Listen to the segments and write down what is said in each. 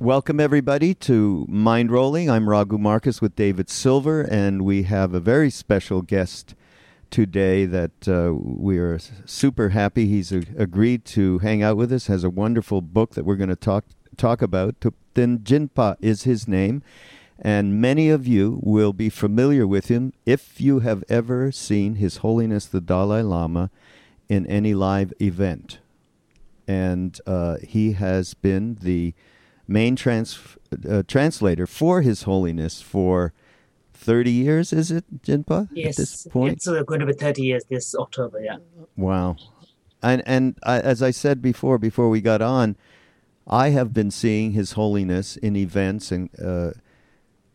Welcome, everybody, to Mindrolling. I'm Raghu Markus with David Silver, and we have a very special guest today that uh, we are super happy he's a- agreed to hang out with us. Has a wonderful book that we're going to talk talk about. Thupten Jinpa is his name, and many of you will be familiar with him if you have ever seen His Holiness the Dalai Lama in any live event. And uh, he has been the main trans, uh, translator for His Holiness for 30 years, is it, Jinpa? Yes, at this point? it's uh, going to be 30 years this October, yeah. Wow. And and I, as I said before, before we got on, I have been seeing His Holiness in events and uh,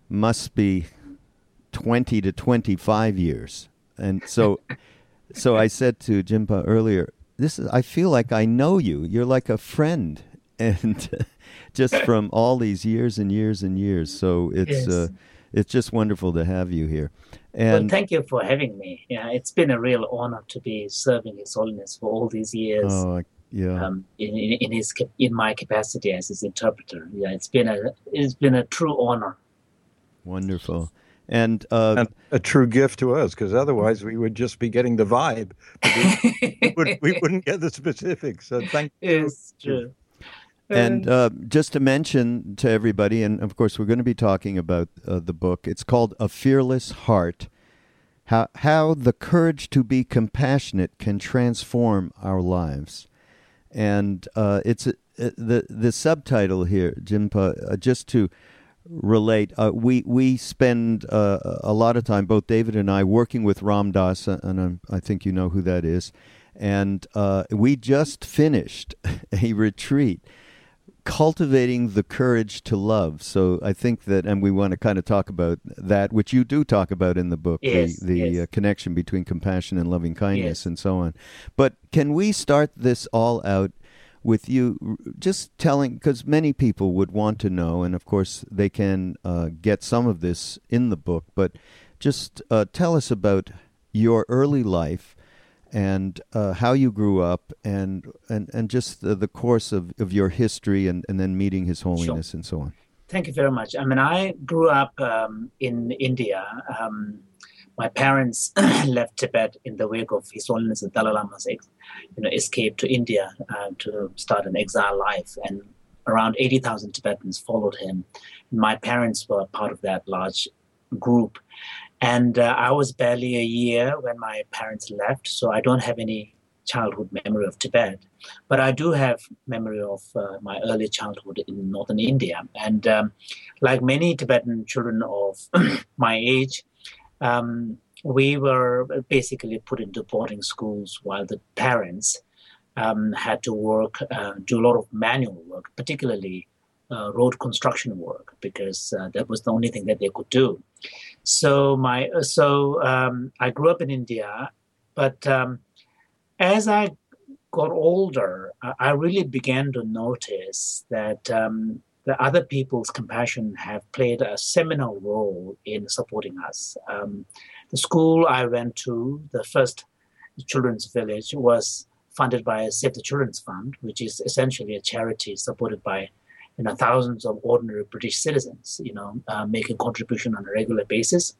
must be twenty to twenty-five years. And so, so I said to Jinpa earlier, "This is. I feel like I know you. You're like a friend." And just from all these years and years and years, so it's Yes. uh, it's just wonderful to have you here. well, And thank you for having me. Yeah, it's been a real honor to be serving His Holiness for all these years. oh, yeah. Um, in, in, in his in my capacity as his interpreter, yeah, it's been a it's been a true honor. Wonderful. And uh, and a true gift to us because otherwise we would just be getting the vibe we, would, we wouldn't get the specifics so thank it's true. And uh, just to mention to everybody, and of course we're going to be talking about uh, the book. It's called A Fearless Heart: How How the Courage to Be Compassionate Can Transform Our Lives. And uh, it's uh, the the subtitle here, Jinpa, uh, just to relate. Uh, we we spend uh, a lot of time, both David and I, working with Ram Dass, uh, and um, I think you know who that is. And uh, we just finished a retreat cultivating the courage to love. So I think that, and we want to kind of talk about that, which you do talk about in the book, Yes, the, the yes. Uh, connection between compassion and loving kindness Yes. and so on. But can we start this all out with you just telling, because many people would want to know, and of course they can uh, get some of this in the book, but just uh, tell us about your early life and uh, how you grew up and and, and just the, the course of, of your history and, and then meeting his holiness and so on Thank you very much. I mean, I grew up um, in India. Um, my parents left Tibet in the wake of His Holiness the Dalai Lama's, ex- you know, escape to India uh, to start an exile life, and around eighty thousand Tibetans followed him. My parents were part of that large group, and uh, I was barely a year when my parents left, so I don't have any childhood memory of Tibet but I do have memory of uh, my early childhood in northern India. And um, like many Tibetan children of my age, um, we were basically put into boarding schools while the parents um, had to work, uh, do a lot of manual work, particularly uh, road construction work, because uh, that was the only thing that they could do. So my so um, I grew up in India, but um, as I got older, I I really began to notice that um, the other people's compassion have played a seminal role in supporting us. Um, the school I went to, the first children's village, was funded by Save the Children's Fund, which is essentially a charity supported by you know thousands of ordinary British citizens, you know, uh, making contribution on a regular basis.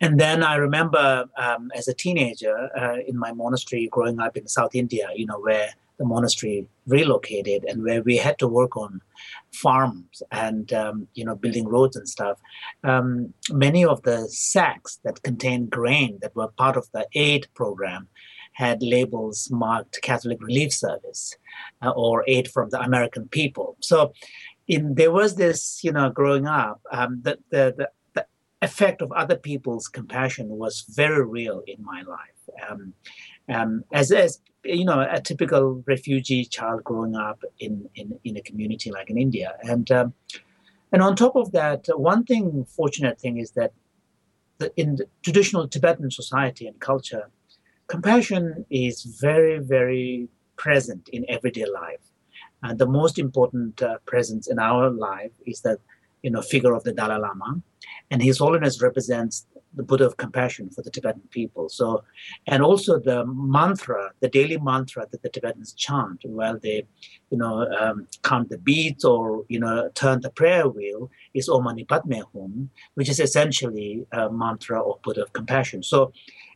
And then I remember um, as a teenager uh, in my monastery growing up in South India, you know, where the monastery relocated and where we had to work on farms and, um, you know, building roads and stuff. Um, many of the sacks that contained grain that were part of the aid program had labels marked Catholic Relief Service uh, or aid from the American people. So in, there was this, you know, growing up, um, the, the, the effect of other people's compassion was very real in my life. Um, um, as, as you know, a typical refugee child growing up in, in, in a community like in India, and um, and on top of that, one thing, fortunate thing, is that the, in the traditional Tibetan society and culture, compassion is very very present in everyday life, and the most important uh, presence in our life is that you know figure of the Dalai Lama, and His Holiness represents the Buddha of compassion for the Tibetan people. So, and also the mantra, the daily mantra that the Tibetans chant while they, you know, um, count the beads or you know turn the prayer wheel is Om Mani Padme Hum, which is essentially a mantra of Buddha of compassion. So,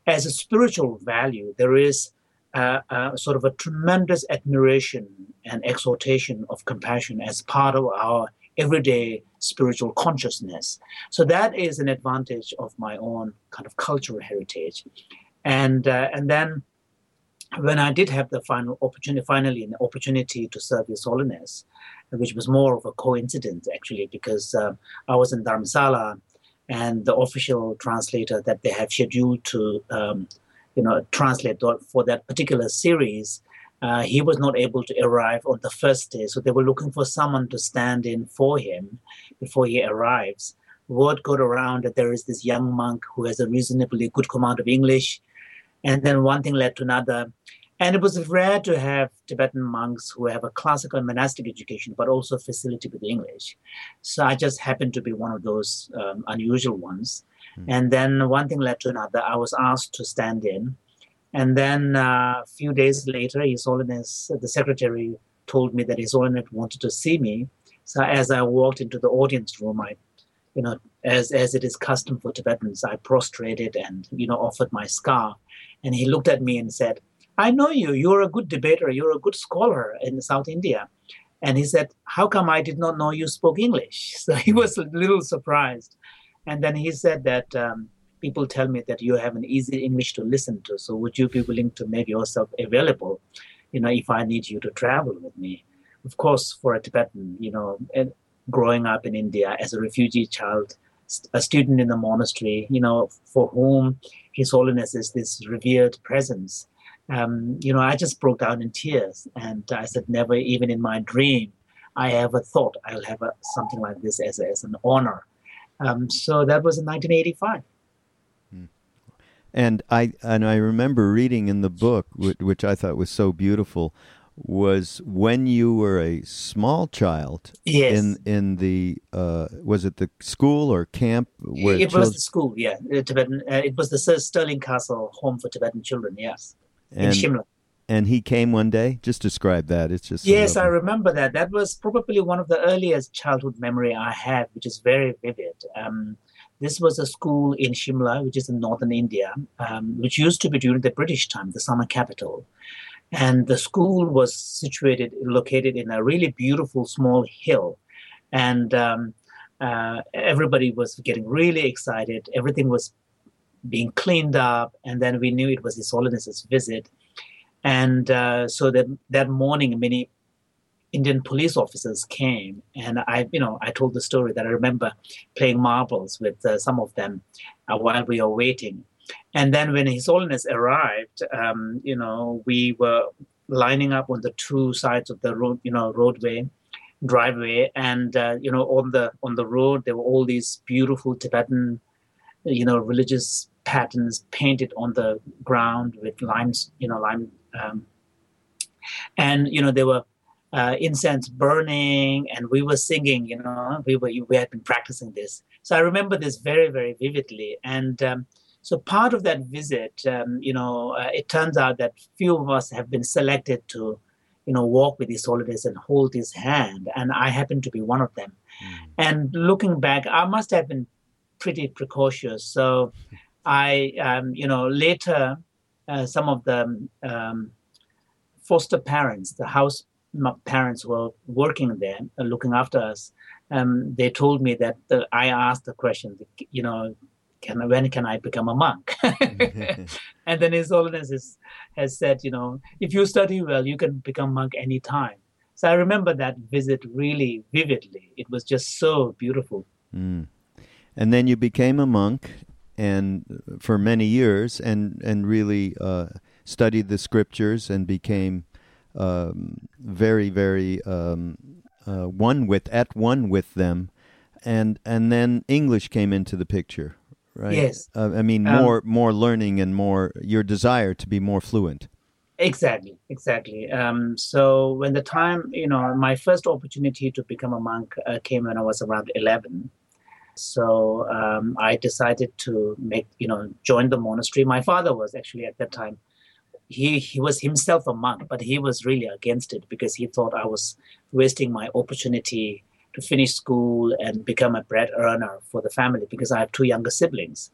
as a spiritual value, there is. Uh, sort of a tremendous admiration and exaltation of compassion as part of our everyday spiritual consciousness. So that is an advantage of my own kind of cultural heritage. And uh, and then when I did have the final opportunity, finally an opportunity to serve His Holiness, which was more of a coincidence actually, because uh, I was in Dharamsala, and the official translator that they have scheduled to, um, you know, translate for that particular series uh, he was not able to arrive on the first day. So they were looking for someone to stand in for him before he arrives. Word got around that there is this young monk who has a reasonably good command of English. And then one thing led to another. And it was rare to have Tibetan monks who have a classical monastic education, but also facility with English. So I just happened to be one of those um, unusual ones. Mm. And then one thing led to another. I was asked to stand in. And then uh, a few days later, His Holiness, the secretary, told me that His Holiness wanted to see me. So as I walked into the audience room, I, you know, as as it is custom for Tibetans, I prostrated and you know offered my scarf. And he looked at me and said, "I know you. You're a good debater. You're a good scholar in South India." And he said, "How come I did not know you spoke English?" So he was a little surprised. And then he said that. Um, people tell me that you have an easy English to listen to. So would you be willing to make yourself available, you know, if I need you to travel with me? Of course, for a Tibetan, you know, growing up in India as a refugee child, a student in the monastery, you know, for whom His Holiness is this revered presence. Um, you know, I just broke down in tears, and I said, never, even in my dream, I ever thought I'll have a, something like this as, as an honor. Um, so that was in 1985. And I and I remember reading in the book, which I thought was so beautiful, was when you were a small child. Yes. In in the uh, was it the school or camp? It was the school. Yeah, Tibetan. Uh, it was the Sir Stirling Castle Home for Tibetan Children. Yes. And, in Shimla. And he came one day. Just describe that. It's just yes, I remember that. That was probably one of the earliest childhood memory I have, which is very vivid. Um, this was a school in Shimla, which is in northern India, um, which used to be during the British time the summer capital. And the school was situated, located in a really beautiful small hill. And um, uh, everybody was getting really excited. Everything was being cleaned up. And then we knew it was His Holiness's visit. And uh, so that, that morning, many Indian police officers came, and I, you know, I told the story that I remember playing marbles with uh, some of them uh, while we were waiting. And then when His Holiness arrived, um, you know, we were lining up on the two sides of the road, you know, roadway, driveway, and uh, you know, on the on the road there were all these beautiful Tibetan, you know, religious patterns painted on the ground with lines, you know, lime, um, and you know, there were uh, incense burning and we were singing you know we were we had been practicing this. So i remember this very very vividly. And um, so part of that visit um, you know uh, it turns out that few of us have been selected to you know walk with his holiness and hold his hand. And i happen to be one of them. Mm. and looking back i must have been pretty precautious so i um, you know later uh, some of the um, foster parents the house parents were working there, uh, looking after us, um, they told me that the, I asked the question, you know, can, when can I become a monk? and then His Holiness is, has said, you know, if you study well, you can become monk anytime. So I remember that visit really vividly. It was just so beautiful. Mm. And then you became a monk, and for many years, and and really uh, studied the scriptures and became um, very, very um, uh, one with at one with them, and and then English came into the picture, right? Yes. Uh, I mean, um, more more learning and more your desire to be more fluent. Exactly, exactly. Um, so when the time, you know, my first opportunity to become a monk uh, came when I was around eleven. So um, I decided to make, you know, join the monastery. My father was actually at that time, he, he was himself a monk, but he was really against it because he thought I was wasting my opportunity to finish school and become a bread earner for the family because I have two younger siblings.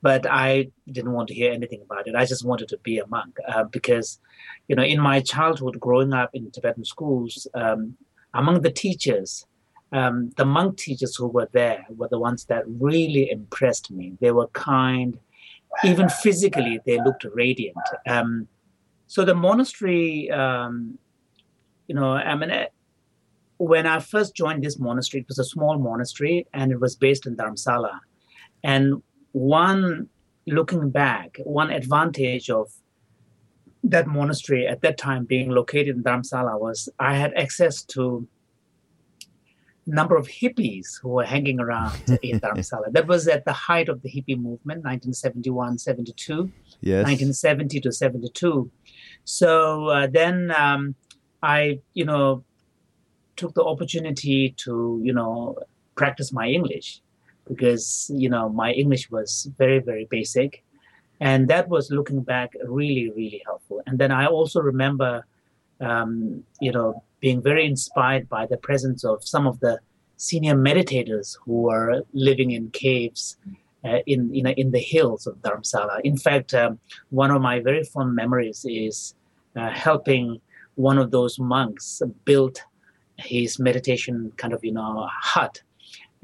But I didn't want to hear anything about it. I just wanted to be a monk uh, because, you know, in my childhood, growing up in Tibetan schools, um, among the teachers, um, the monk teachers who were there were the ones that really impressed me. They were kind, even physically, they looked radiant. Um, so the monastery, um, you know, I mean, eh, when I first joined this monastery, it was a small monastery and it was based in Dharamsala. And one, looking back, one advantage of that monastery at that time being located in Dharamsala was I had access to number of hippies who were hanging around in Dharamsala. That was at the height of the hippie movement, 1971, 72, yes. 1970 to 72. So uh, then um, I, you know, took the opportunity to, you know, practice my English because, you know, my English was very, very basic. And that was looking back really, really helpful. And then I also remember, um, you know, being very inspired by the presence of some of the senior meditators who are living in caves uh, in, in, in the hills of Dharamsala. In fact, um, one of my very fond memories is uh, helping one of those monks build his meditation kind of you know hut,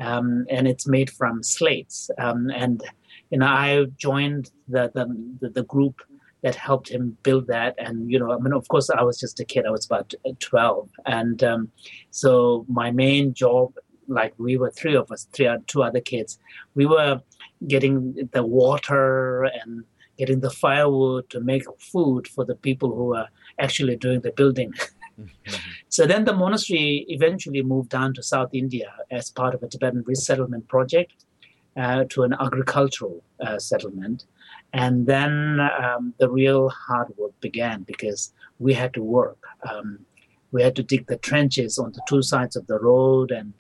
um, and it's made from slates. Um, and you know, I joined the the, the group that helped him build that. And, you know, I mean, of course, I was just a kid. I was about 12. And um, so my main job, like we were three of us, three, two other kids, we were getting the water and getting the firewood to make food for the people who were actually doing the building. Mm-hmm. so then the monastery eventually moved down to South India as part of a Tibetan resettlement project uh, to an agricultural uh, settlement. And then um, the real hard work began because we had to work. Um, we had to dig the trenches on the two sides of the road and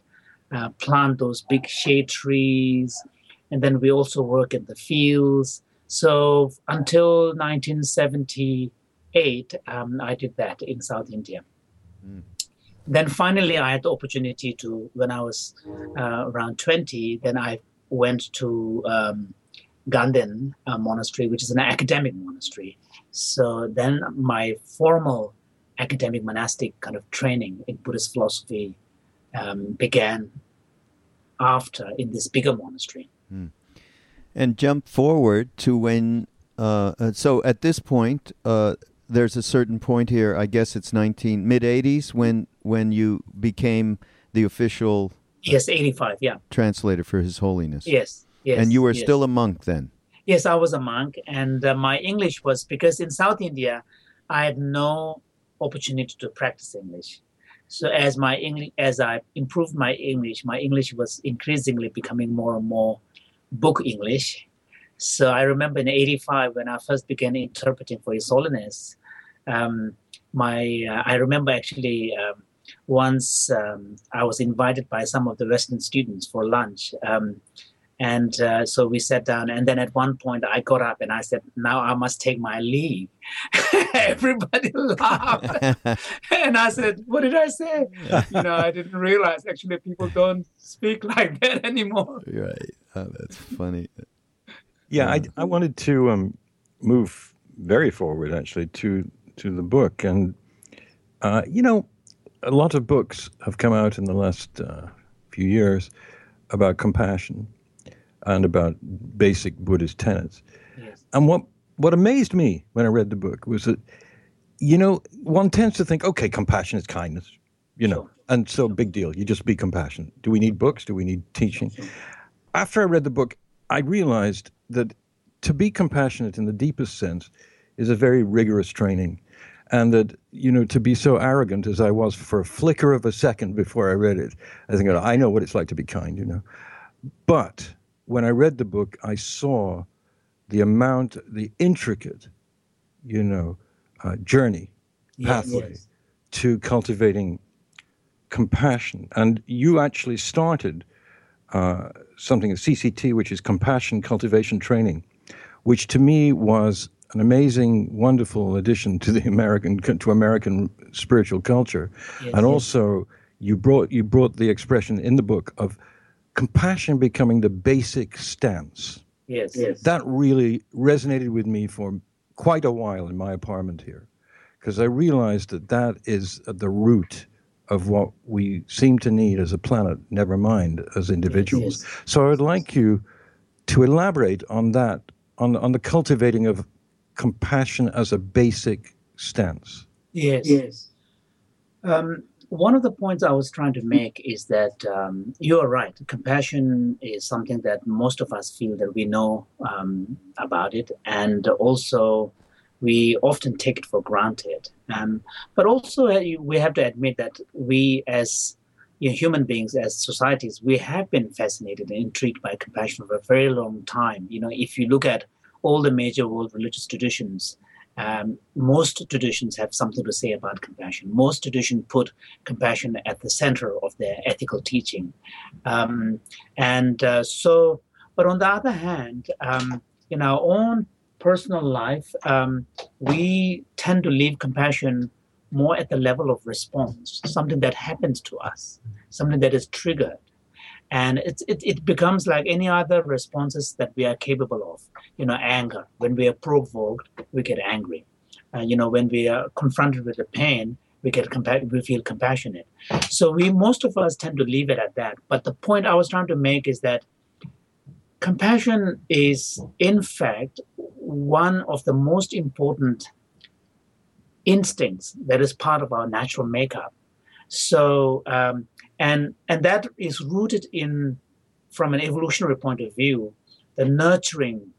uh, plant those big shade trees. And then we also work in the fields. So until 1978, um, I did that in South India. Mm. Then finally, I had the opportunity to, when I was uh, around 20, then I went to um, Ganden uh, Monastery, which is an academic monastery. So then my formal academic monastic kind of training in Buddhist philosophy um, began after in this bigger monastery. Mm. And jump forward to when, uh, uh, so at this point, uh, there's a certain point here. I guess it's 19 mid 80s when when you became the official. Yes, 85. Yeah. Translator for His Holiness. Yes. Yes, and you were yes. still a monk then? Yes, I was a monk. And uh, my English was because in South India, I had no opportunity to practice English. So as my English, as I improved my English, my English was increasingly becoming more and more book English. So I remember in '85 when I first began interpreting for His Holiness, um, my uh, I remember actually um, once um, I was invited by some of the Western students for lunch. And uh, so we sat down, and then at one point I got up and I said, "Now I must take my leave." Everybody laughed, and I said, "What did I say?" you know, I didn't realize actually people don't speak like that anymore. Right. Oh, that's funny. Yeah, I, I wanted to um, move very forward actually to to the book, and uh, you know, a lot of books have come out in the last uh, few years about compassion and about basic Buddhist tenets. Yes. And what what amazed me when I read the book was that, you know, one tends to think, okay, compassion is kindness, you know, sure. and so sure. big deal. You just be compassionate. Do we need books? Do we need teaching? Sure. After I read the book, I realized that to be compassionate in the deepest sense is a very rigorous training. And that, you know, to be so arrogant as I was for a flicker of a second before I read it, I think, oh, I know what it's like to be kind, you know. But when I read the book, I saw the amount, the intricate, you know, uh, journey, pathway yes. to cultivating compassion. And you actually started uh, something CCT, which is Compassion Cultivation Training, which to me was an amazing, wonderful addition to the American to American spiritual culture, yes, and yes. also you brought you brought the expression in the book of compassion becoming the basic stance. Yes, yes. That really resonated with me for quite a while in my apartment here, because I realized that that is at the root of what we seem to need as a planet. Never mind as individuals. Yes, yes. So I would like you to elaborate on that, on on the cultivating of compassion as a basic stance. Yes. Yes. Um, one of the points I was trying to make is that um, you are right. Compassion is something that most of us feel that we know um, about it, and also we often take it for granted. Um, but also, uh, we have to admit that we, as you know, human beings, as societies, we have been fascinated and intrigued by compassion for a very long time. You know, if you look at all the major world religious traditions, um, most traditions have something to say about compassion. Most traditions put compassion at the center of their ethical teaching. Um, and uh, so, but on the other hand, um, in our own personal life, um, we tend to leave compassion more at the level of response, something that happens to us, something that is triggered and it, it, it becomes like any other responses that we are capable of. You know anger. When we are provoked we get angry. Uh, you know when we are confronted with the pain we get compa- we feel compassionate. So we most of us tend to leave it at that. But the point i was trying to make is that compassion is in fact one of the most important instincts that is part of our natural makeup so um, and and that is rooted in from an evolutionary point of view the nurturing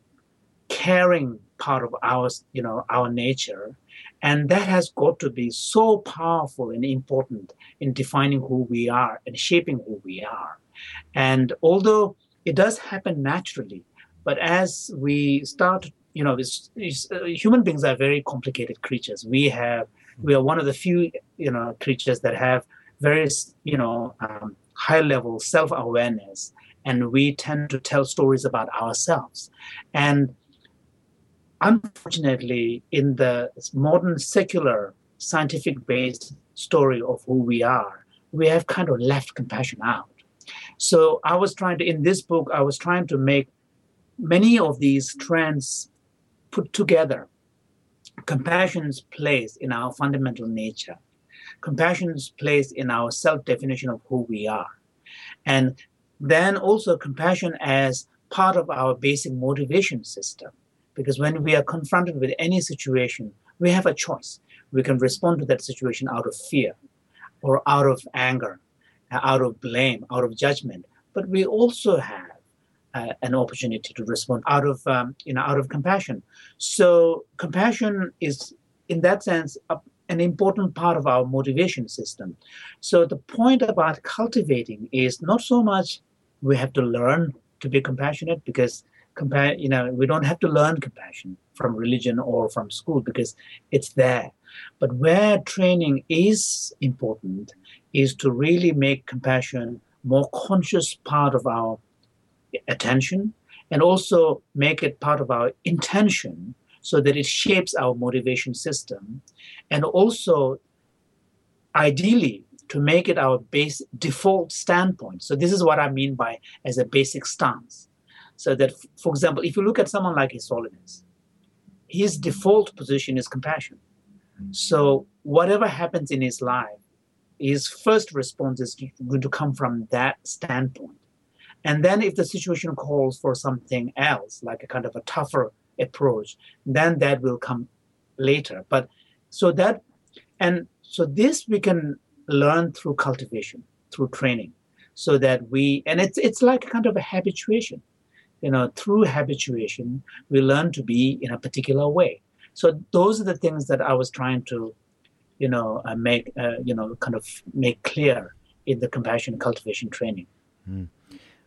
caring part of our you know our nature. And that has got to be so powerful and important in defining who we are and shaping who we are. And although it does happen naturally but as we start you know it's, it's, uh, human beings are very complicated creatures. We have we are one of the few you know creatures that have very, you know, um, high level self awareness, and we tend to tell stories about ourselves. And unfortunately, in the modern secular scientific based story of who we are, we have kind of left compassion out. So I was trying to, in this book, I was trying to make many of these trends put together compassion's place in our fundamental nature compassion's place in our self definition of who we are. And then also compassion as part of our basic motivation system. Because when we are confronted with any situation, we have a choice. We can respond to that situation out of fear or out of anger, out of blame, out of judgment. But we also have uh, an opportunity to respond out of um, you know out of compassion. So compassion is, in that sense, a, an important part of our motivation system. So the point about cultivating is not so much we have to learn to be compassionate because compa- you know we don't have to learn compassion from religion or from school because it's there. But where training is important is to really make compassion more conscious part of our attention and also make it part of our intention so that it shapes our motivation system and also ideally to make it our base default standpoint. So this is what i mean by as a basic stance. So that for example if you look at someone like his holiness his default position is compassion. So whatever happens in his life his first response is going to come from that standpoint and then if the situation calls for something else like a kind of a tougher approach, then that will come later. But so that, and so this we can learn through cultivation, through training, so that we, and it's it's like a kind of a habituation. You know, through habituation, we learn to be in a particular way. So those are the things that I was trying to, you know, uh, make, uh, you know, kind of make clear in the compassion cultivation training. Mm.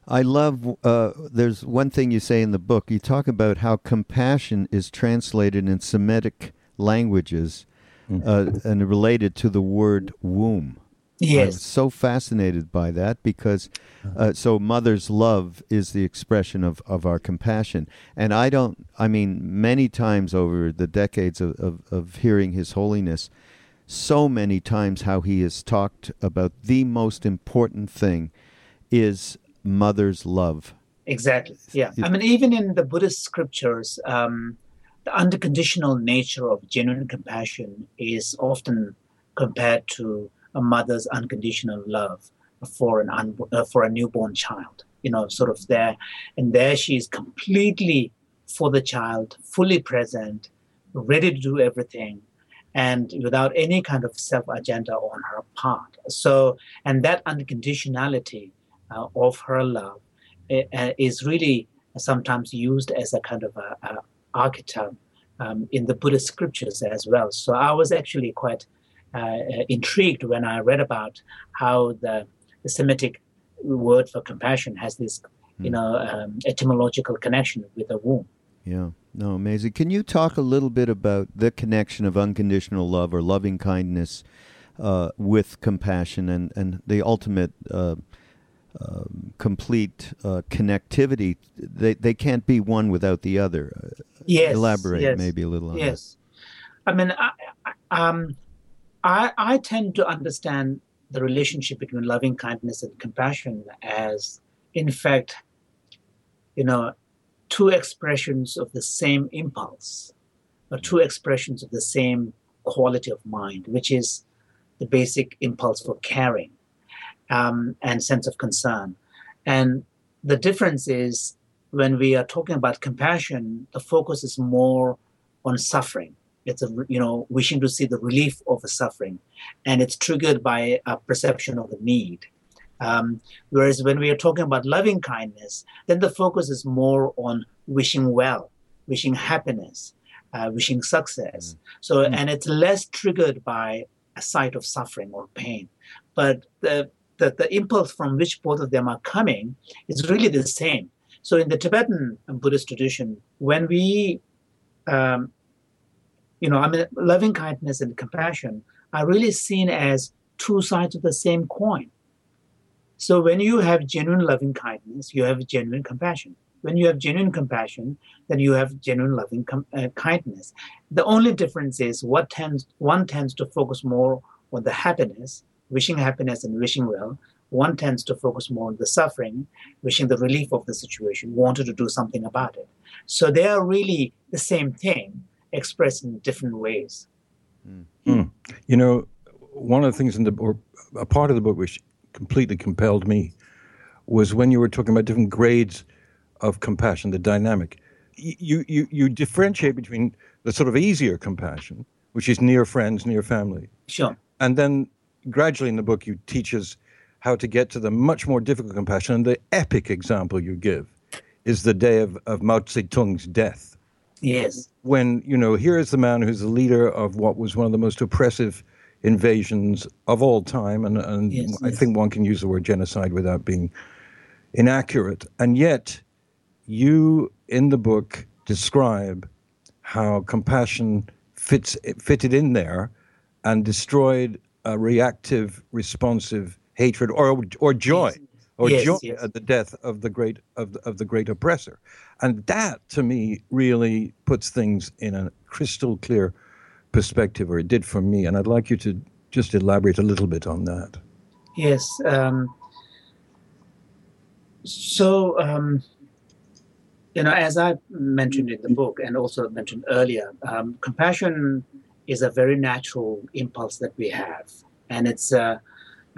I love, uh, there's one thing you say in the book. You talk about how compassion is translated in Semitic languages mm-hmm. uh, and related to the word womb. Yes. I'm so fascinated by that because uh, so mother's love is the expression of, of our compassion. And I don't, I mean, many times over the decades of, of, of hearing His Holiness, so many times how he has talked about the most important thing is mother's love. Exactly. Yeah. I mean, even in the Buddhist scriptures, um, the unconditional nature of genuine compassion is often compared to a mother's unconditional love for an un- uh, for a newborn child. You know, sort of there, and there she is completely for the child, fully present, ready to do everything, and without any kind of self agenda on her part. So, and that unconditionality uh, of her love uh, is really sometimes used as a kind of a, a archetype um, in the Buddhist scriptures as well. So I was actually quite uh, intrigued when I read about how the, the Semitic word for compassion has this, you hmm. know, um, etymological connection with the womb. Yeah, no, amazing. Can you talk a little bit about the connection of unconditional love or loving kindness uh, with compassion and, and the ultimate uh, uh, complete uh, connectivity? They, they can't be one without the other. Yes. Elaborate yes, maybe a little on that. yes. that. I mean, I, um, I, I tend to understand the relationship between loving kindness and compassion as, in fact, you know, two expressions of the same impulse, or two expressions of the same quality of mind, which is the basic impulse for caring um, and sense of concern. And the difference is when we are talking about compassion, the focus is more on suffering it's a you know wishing to see the relief of a suffering and it's triggered by a perception of the need um, whereas when we are talking about loving kindness then the focus is more on wishing well wishing happiness uh, wishing success mm. so mm. and it's less triggered by a sight of suffering or pain but the, the the impulse from which both of them are coming is really the same so in the tibetan buddhist tradition when we um, you know, I mean, loving kindness and compassion are really seen as two sides of the same coin. So when you have genuine loving kindness, you have genuine compassion. When you have genuine compassion, then you have genuine loving com- uh, kindness. The only difference is what tends one tends to focus more on the happiness, wishing happiness and wishing well. One tends to focus more on the suffering, wishing the relief of the situation, wanted to do something about it. So they are really the same thing expressed in different ways. Mm. You know, one of the things in the or a part of the book which completely compelled me was when you were talking about different grades of compassion, the dynamic. You you you differentiate between the sort of easier compassion, which is near friends, near family. Sure. And then gradually in the book you teach us how to get to the much more difficult compassion. And the epic example you give is the day of, of Mao Zedong's death. Yes. When, you know, here is the man who's the leader of what was one of the most oppressive invasions of all time. And, and yes, I yes. think one can use the word genocide without being inaccurate. And yet, you in the book describe how compassion fits fitted in there and destroyed a reactive, responsive hatred or or joy. Or yes, joy yes. at the death of the great of the, of the great oppressor, and that to me really puts things in a crystal clear perspective, or it did for me. And I'd like you to just elaborate a little bit on that. Yes. Um, so, um, you know, as I mentioned in the book and also mentioned earlier, um, compassion is a very natural impulse that we have, and it's a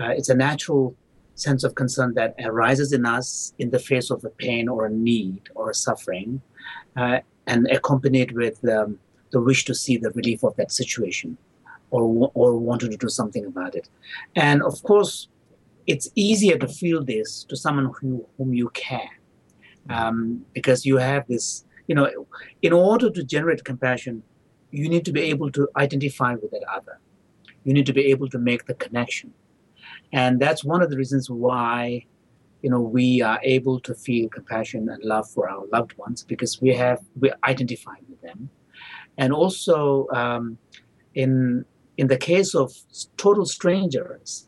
uh, it's a natural sense of concern that arises in us in the face of a pain or a need or a suffering, uh, and accompanied with um, the wish to see the relief of that situation or, or wanting to do something about it. And of course, it's easier to feel this to someone who, whom you care um, because you have this, you know, in order to generate compassion, you need to be able to identify with that other. You need to be able to make the connection and that's one of the reasons why you know we are able to feel compassion and love for our loved ones because we have we identify with them and also um, in in the case of total strangers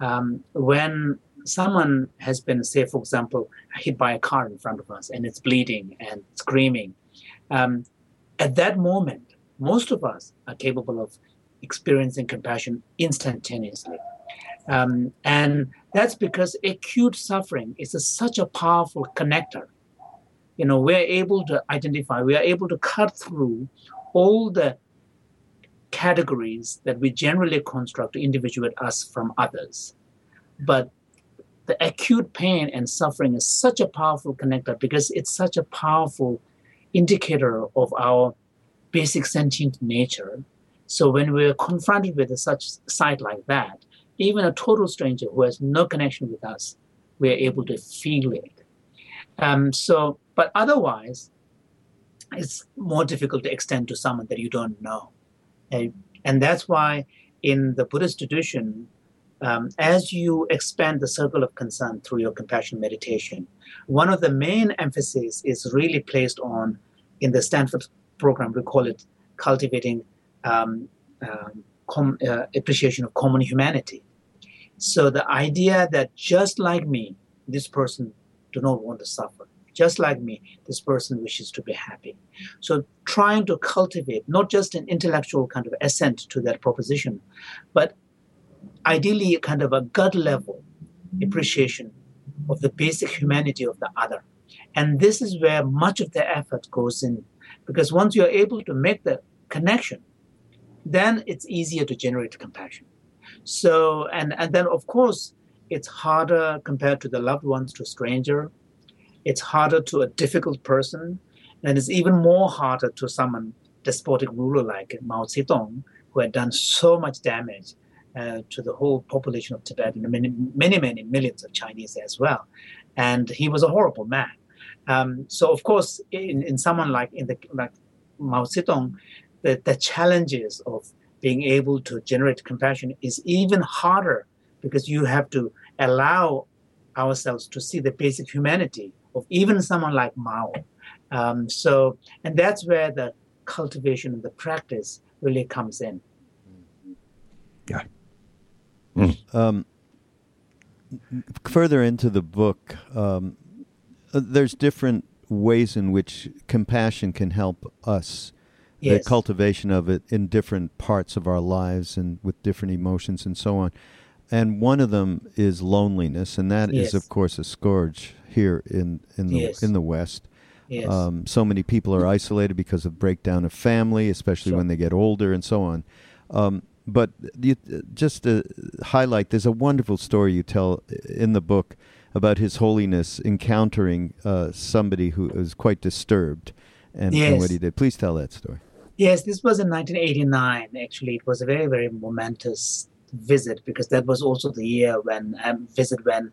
um, when someone has been, say, for example, hit by a car in front of us and it's bleeding and screaming, um, at that moment, most of us are capable of experiencing compassion instantaneously. Um, and that's because acute suffering is a, such a powerful connector. You know, we're able to identify, we are able to cut through all the categories that we generally construct to individuate us from others. But the acute pain and suffering is such a powerful connector because it's such a powerful indicator of our basic sentient nature. So when we're confronted with a such sight like that, even a total stranger who has no connection with us, we are able to feel it. Um, so, but otherwise, it's more difficult to extend to someone that you don't know. And, and that's why in the Buddhist tradition, um, as you expand the circle of concern through your compassion meditation, one of the main emphasis is really placed on, in the Stanford program, we call it cultivating um, um, com- uh, appreciation of common humanity. So the idea that just like me, this person do not want to suffer. Just like me, this person wishes to be happy. So trying to cultivate not just an intellectual kind of assent to that proposition, but ideally a kind of a gut level appreciation of the basic humanity of the other. And this is where much of the effort goes in, because once you're able to make the connection, then it's easier to generate compassion. So, and, and then of course, it's harder compared to the loved ones to a stranger. It's harder to a difficult person. And it's even more harder to someone despotic ruler like Mao Zedong, who had done so much damage uh, to the whole population of Tibet and many, many, many millions of Chinese as well. And he was a horrible man. Um, so, of course, in, in someone like in the like Mao Zedong, the, the challenges of being able to generate compassion is even harder because you have to allow ourselves to see the basic humanity of even someone like Mao. Um, so, and that's where the cultivation and the practice really comes in. Yeah. Mm. Um, further into the book, um, there's different ways in which compassion can help us yes. the cultivation of it in different parts of our lives and with different emotions and so on. And one of them is loneliness, and that yes. is, of course, a scourge here in in the yes. in the West. Yes. Um, so many people are isolated because of breakdown of family, especially sure. when they get older and so on. Um, but you, just to highlight, there's a wonderful story you tell in the book about His Holiness encountering uh, somebody who was quite disturbed and, yes. and, what he did. Please tell that story. Yes, this was in 1989. Actually, it was a very, very momentous visit because that was also the year when um, visit when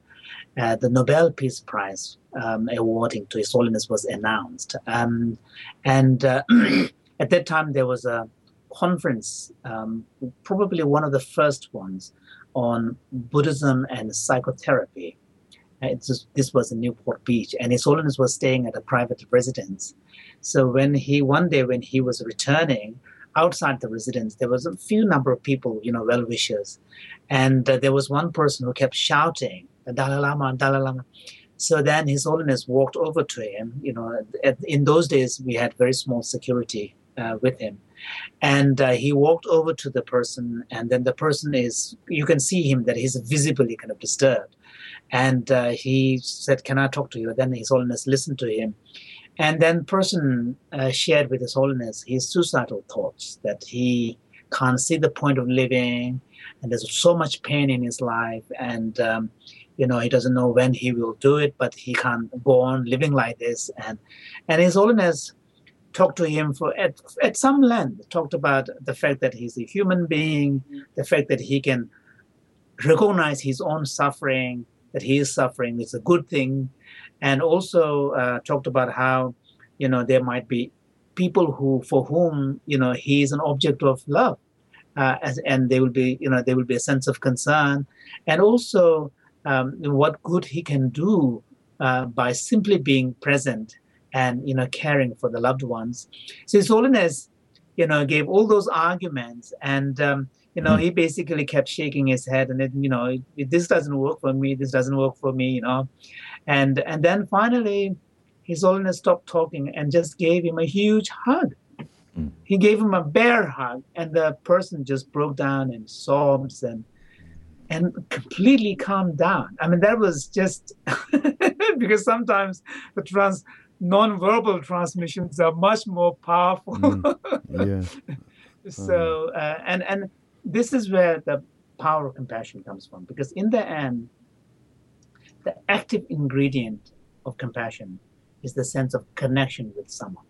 uh, the Nobel Peace Prize um, awarding to His Holiness was announced. Um, and uh, at that time, there was a conference, um, probably one of the first ones, on Buddhism and psychotherapy. Just, this was in Newport Beach, and His Holiness was staying at a private residence. So when he one day when he was returning outside the residence, there was a few number of people, you know, well wishers, and uh, there was one person who kept shouting, "Dalai Lama, Dalai Lama." So then His Holiness walked over to him. You know, at, in those days we had very small security uh, with him, and uh, he walked over to the person, and then the person is you can see him that he's visibly kind of disturbed, and uh, he said, "Can I talk to you?" Then His Holiness listened to him and then person uh, shared with His Holiness his suicidal thoughts that he can't see the point of living, and there's so much pain in his life, and um, you know he doesn't know when he will do it, but he can't go on living like this. And and His Holiness talked to him for at, at some length, talked about the fact that he's a human being, the fact that he can recognize his own suffering, that he is suffering is a good thing, and also uh, talked about how you know there might be people who for whom you know he is an object of love uh, as, and there will be you know there will be a sense of concern. And also um, what good he can do uh, by simply being present and you know caring for the loved ones. So his holiness you know gave all those arguments and um, you know, mm. he basically kept shaking his head, and it, you know, it, this doesn't work for me. This doesn't work for me. You know, and and then finally, His Holiness stopped talking and just gave him a huge hug. Mm. He gave him a bear hug, and the person just broke down and sobs and and completely calmed down. I mean, that was just because sometimes the trans non-verbal transmissions are much more powerful. mm. Yeah. so uh, and and this is where the power of compassion comes from because in the end the active ingredient of compassion is the sense of connection with someone.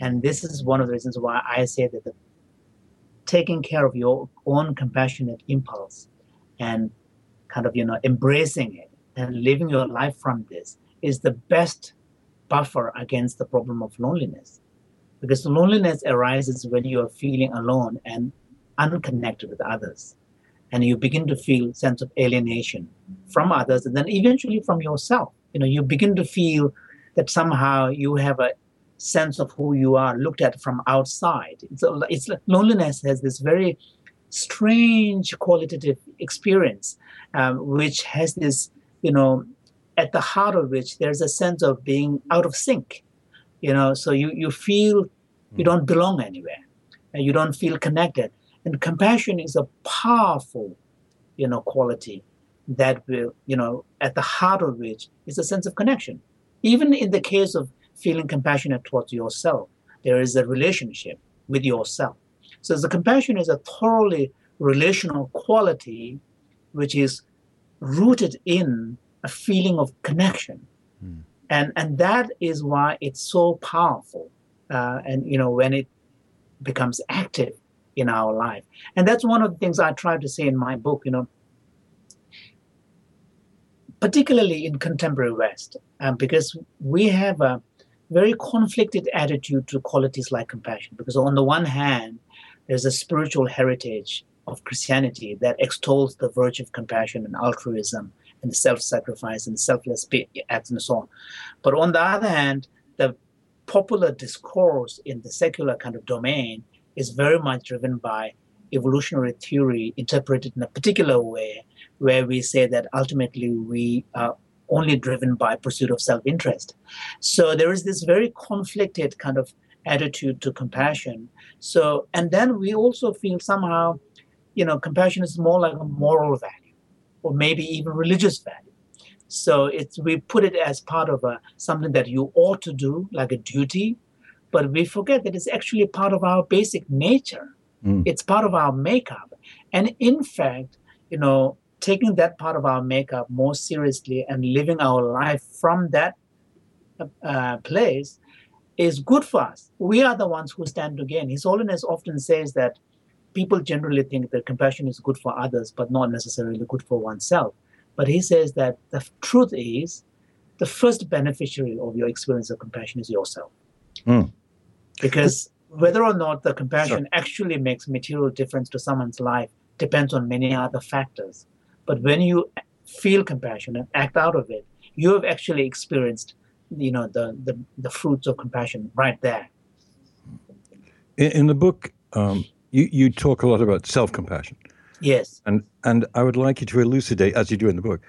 And this is one of the reasons why i say that the taking care of your own compassionate impulse and kind of you know embracing it and living your life from this is the best buffer against the problem of loneliness. Because loneliness arises when you are feeling alone and unconnected with others. And you begin to feel sense of alienation from others and then eventually from yourself. You know you begin to feel that somehow you have a sense of who you are looked at from outside. It's, a, it's loneliness has this very strange qualitative experience um, which has this you know at the heart of which there's a sense of being out of sync. You know so you you feel you hmm. don't belong anywhere and you don't feel connected and compassion is a powerful, you know, quality that will, you know, at the heart of which is a sense of connection. Even in the case of feeling compassionate towards yourself, there is a relationship with yourself. So the compassion is a thoroughly relational quality which is rooted in a feeling of connection. Mm. And, and that is why it's so powerful. Uh, and, you know, when it becomes active, in our life. And that's one of the things I try to say in my book, you know, particularly in contemporary West, um, because we have a very conflicted attitude to qualities like compassion. Because on the one hand, there's a spiritual heritage of Christianity that extols the virtue of compassion and altruism and self-sacrifice and selfless acts and so on. But on the other hand, the popular discourse in the secular kind of domain is very much driven by evolutionary theory interpreted in a particular way, where we say that ultimately we are only driven by pursuit of self-interest. So there is this very conflicted kind of attitude to compassion. So and then we also feel somehow, you know, compassion is more like a moral value, or maybe even religious value. So it's we put it as part of a something that you ought to do, like a duty, but we forget that it's actually part of our basic nature. Mm. It's part of our makeup. And in fact, you know, taking that part of our makeup more seriously and living our life from that uh, place is good for us. We are the ones who stand to gain. His Holiness often says that people generally think that compassion is good for others, but not necessarily good for oneself. But he says that the truth is the first beneficiary of your experience of compassion is yourself. Mm. Because whether or not the compassion sure. actually makes material difference to someone's life depends on many other factors. But when you feel compassion and act out of it, you have actually experienced, you know, the the, the fruits of compassion right there. In, in the book, um, you you talk a lot about self compassion. Yes. And and I would like you to elucidate, as you do in the book,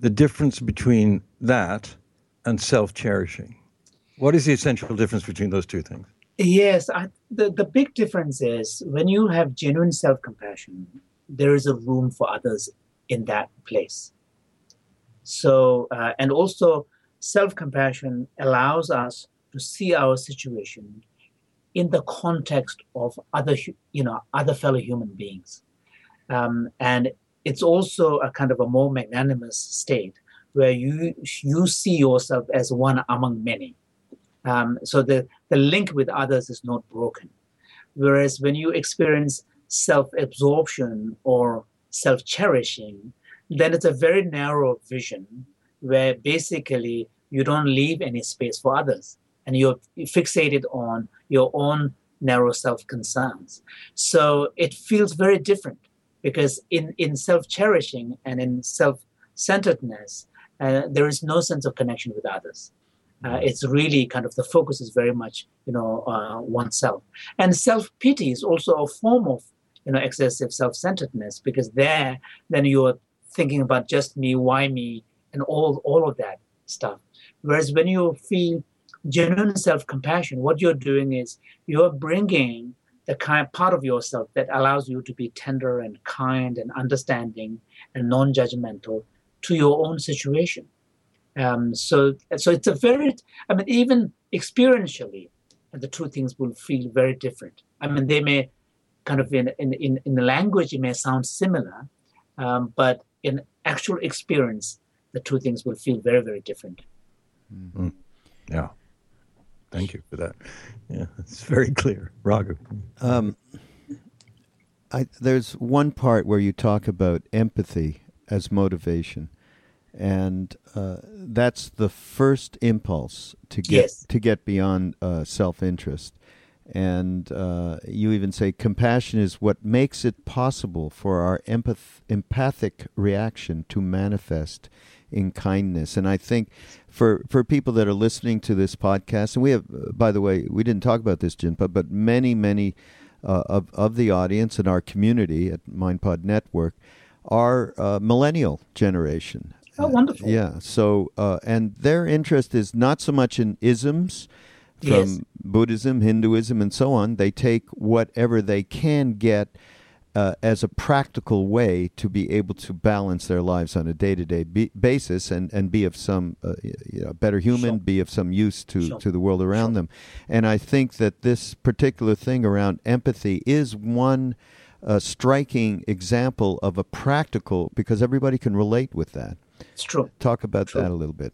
the difference between that and self cherishing. What is the essential difference between those two things? Yes, I, the, the big difference is when you have genuine self compassion, there is a room for others in that place. So, uh, and also self compassion allows us to see our situation in the context of other, you know, other fellow human beings. Um, and it's also a kind of a more magnanimous state where you you see yourself as one among many um, so the, the link with others is not broken. Whereas when you experience self absorption or self cherishing, then it's a very narrow vision where basically you don't leave any space for others and you're fixated on your own narrow self concerns. So it feels very different because in, in self cherishing and in self centeredness, uh, there is no sense of connection with others. Uh, it's really kind of the focus is very much, you know, uh, oneself. And self pity is also a form of you know excessive self-centeredness because there then you're thinking about just me why me and all all of that stuff whereas when you feel genuine self-compassion what you're doing is you're bringing the kind part of yourself that allows you to be tender and kind and understanding and non-judgmental to your own situation um, so so it's a very i mean even experientially the two things will feel very different. I mean they may kind of in in in, in the language it may sound similar um, but in actual experience the two things will feel very very different. Mm-hmm. yeah. Thank you for that. Yeah it's very clear. Raghu. Um, I, there's one part where you talk about empathy as motivation and uh, that's the first impulse to get yes. to get beyond uh, self-interest and uh, you even say compassion is what makes it possible for our empath- empathic reaction to manifest in kindness. And I think for for people that are listening to this podcast, and we have, by the way, we didn't talk about this, Jinpa, but many, many uh, of of the audience and our community at MindPod Network are uh, millennial generation. Oh, wonderful! Yeah. So, uh, and their interest is not so much in isms from yes. Buddhism, Hinduism, and so on. They take whatever they can get uh, as a practical way to be able to balance their lives on a day to day basis and, and be of some uh, you know, better human, sure. be of some use to, sure. to the world around sure. them. And I think that this particular thing around empathy is one. Uh, striking example of a practical because everybody can relate with that. It's true. Talk about true. that a little bit.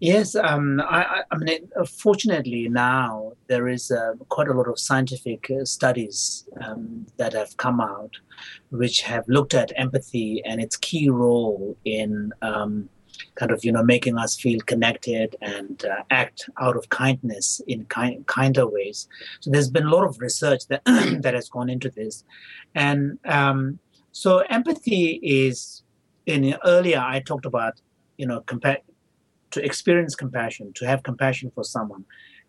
Yes, um, I, I, mean, uh, fortunately now there is uh, quite a lot of scientific uh, studies um, that have come out, which have looked at empathy and its key role in um, kind of you know making us feel connected and uh, act out of kindness in kind, kinder ways. So there's been a lot of research that that has gone into this, and um, so empathy is in earlier I talked about you know compare to experience compassion, to have compassion for someone,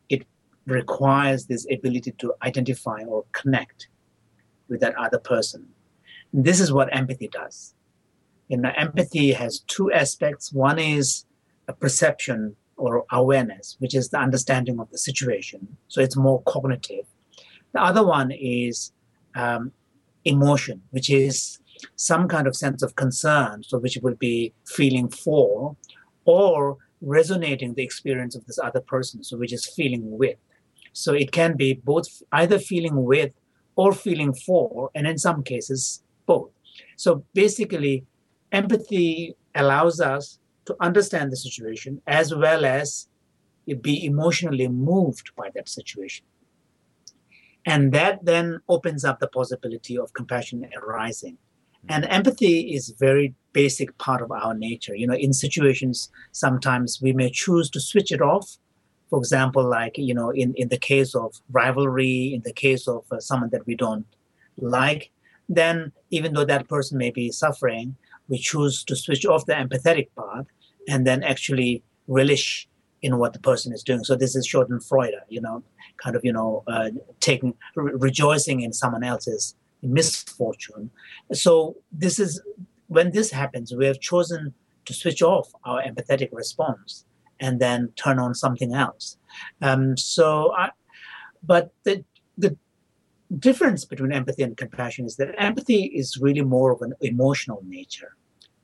it requires this ability to identify or connect with that other person. And this is what empathy does. And empathy has two aspects. One is a perception or awareness, which is the understanding of the situation. So it's more cognitive. The other one is um, emotion, which is some kind of sense of concern, so which would be feeling for, or resonating the experience of this other person, so which is feeling with. So it can be both either feeling with or feeling for, and in some cases, both. So basically, empathy allows us to understand the situation as well as be emotionally moved by that situation. And that then opens up the possibility of compassion arising. And empathy is very basic part of our nature. You know, in situations, sometimes we may choose to switch it off. For example, like, you know, in, in the case of rivalry, in the case of uh, someone that we don't like, then even though that person may be suffering, we choose to switch off the empathetic part and then actually relish in what the person is doing. So this is Schadenfreude, you know, kind of, you know, uh, taking, re- rejoicing in someone else's misfortune. So this is when this happens, we have chosen to switch off our empathetic response and then turn on something else. Um, so, I, but the the difference between empathy and compassion is that empathy is really more of an emotional nature,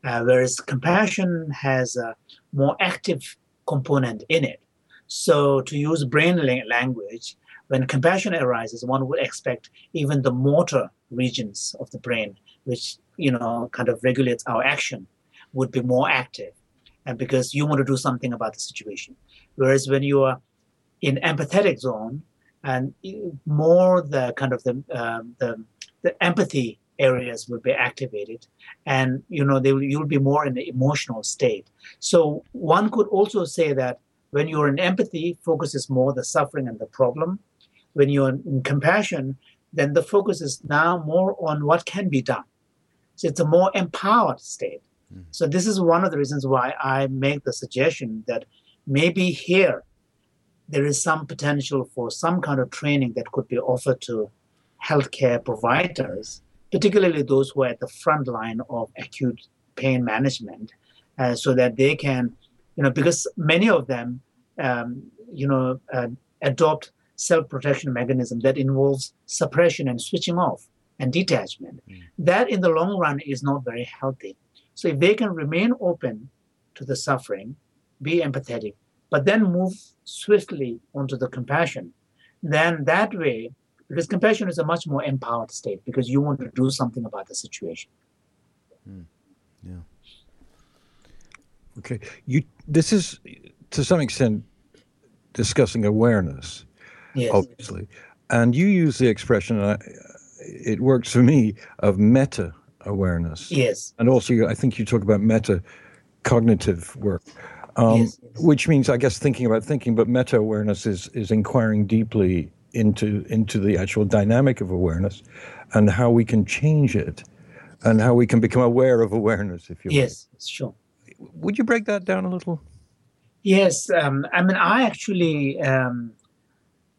uh, whereas compassion has a more active component in it. So, to use brain language, when compassion arises, one would expect even the motor regions of the brain, which you know kind of regulates our action, would be more active, and because you want to do something about the situation. Whereas when you are in empathetic zone, and more the kind of the um, the, the empathy areas will be activated and you know they will, you'll be more in the emotional state so one could also say that when you're in empathy focus is more the suffering and the problem when you're in compassion then the focus is now more on what can be done. So it's a more empowered state. Mm. So this is one of the reasons why I make the suggestion that maybe here there is some potential for some kind of training that could be offered to healthcare providers particularly those who are at the front line of acute pain management, uh, so that they can, you know, because many of them, um, you know, uh, adopt self-protection mechanism that involves suppression and switching off and detachment. Mm. That in the long run is not very healthy. So if they can remain open to the suffering, be empathetic, but then move swiftly onto the compassion, then that way, because compassion is a much more empowered state because you want to do something about the situation. Mm. Yeah. Okay. You this is to some extent discussing awareness. Yes. Obviously. And you use the expression uh, it works for me of meta awareness. Yes. And also I think you talk about meta cognitive work. Um, yes, yes. Which means, I guess, thinking about thinking, but meta awareness is is inquiring deeply into into the actual dynamic of awareness, and how we can change it, and how we can become aware of awareness. If you yes, will. sure. Would you break that down a little? Yes, um, I mean, I actually, um,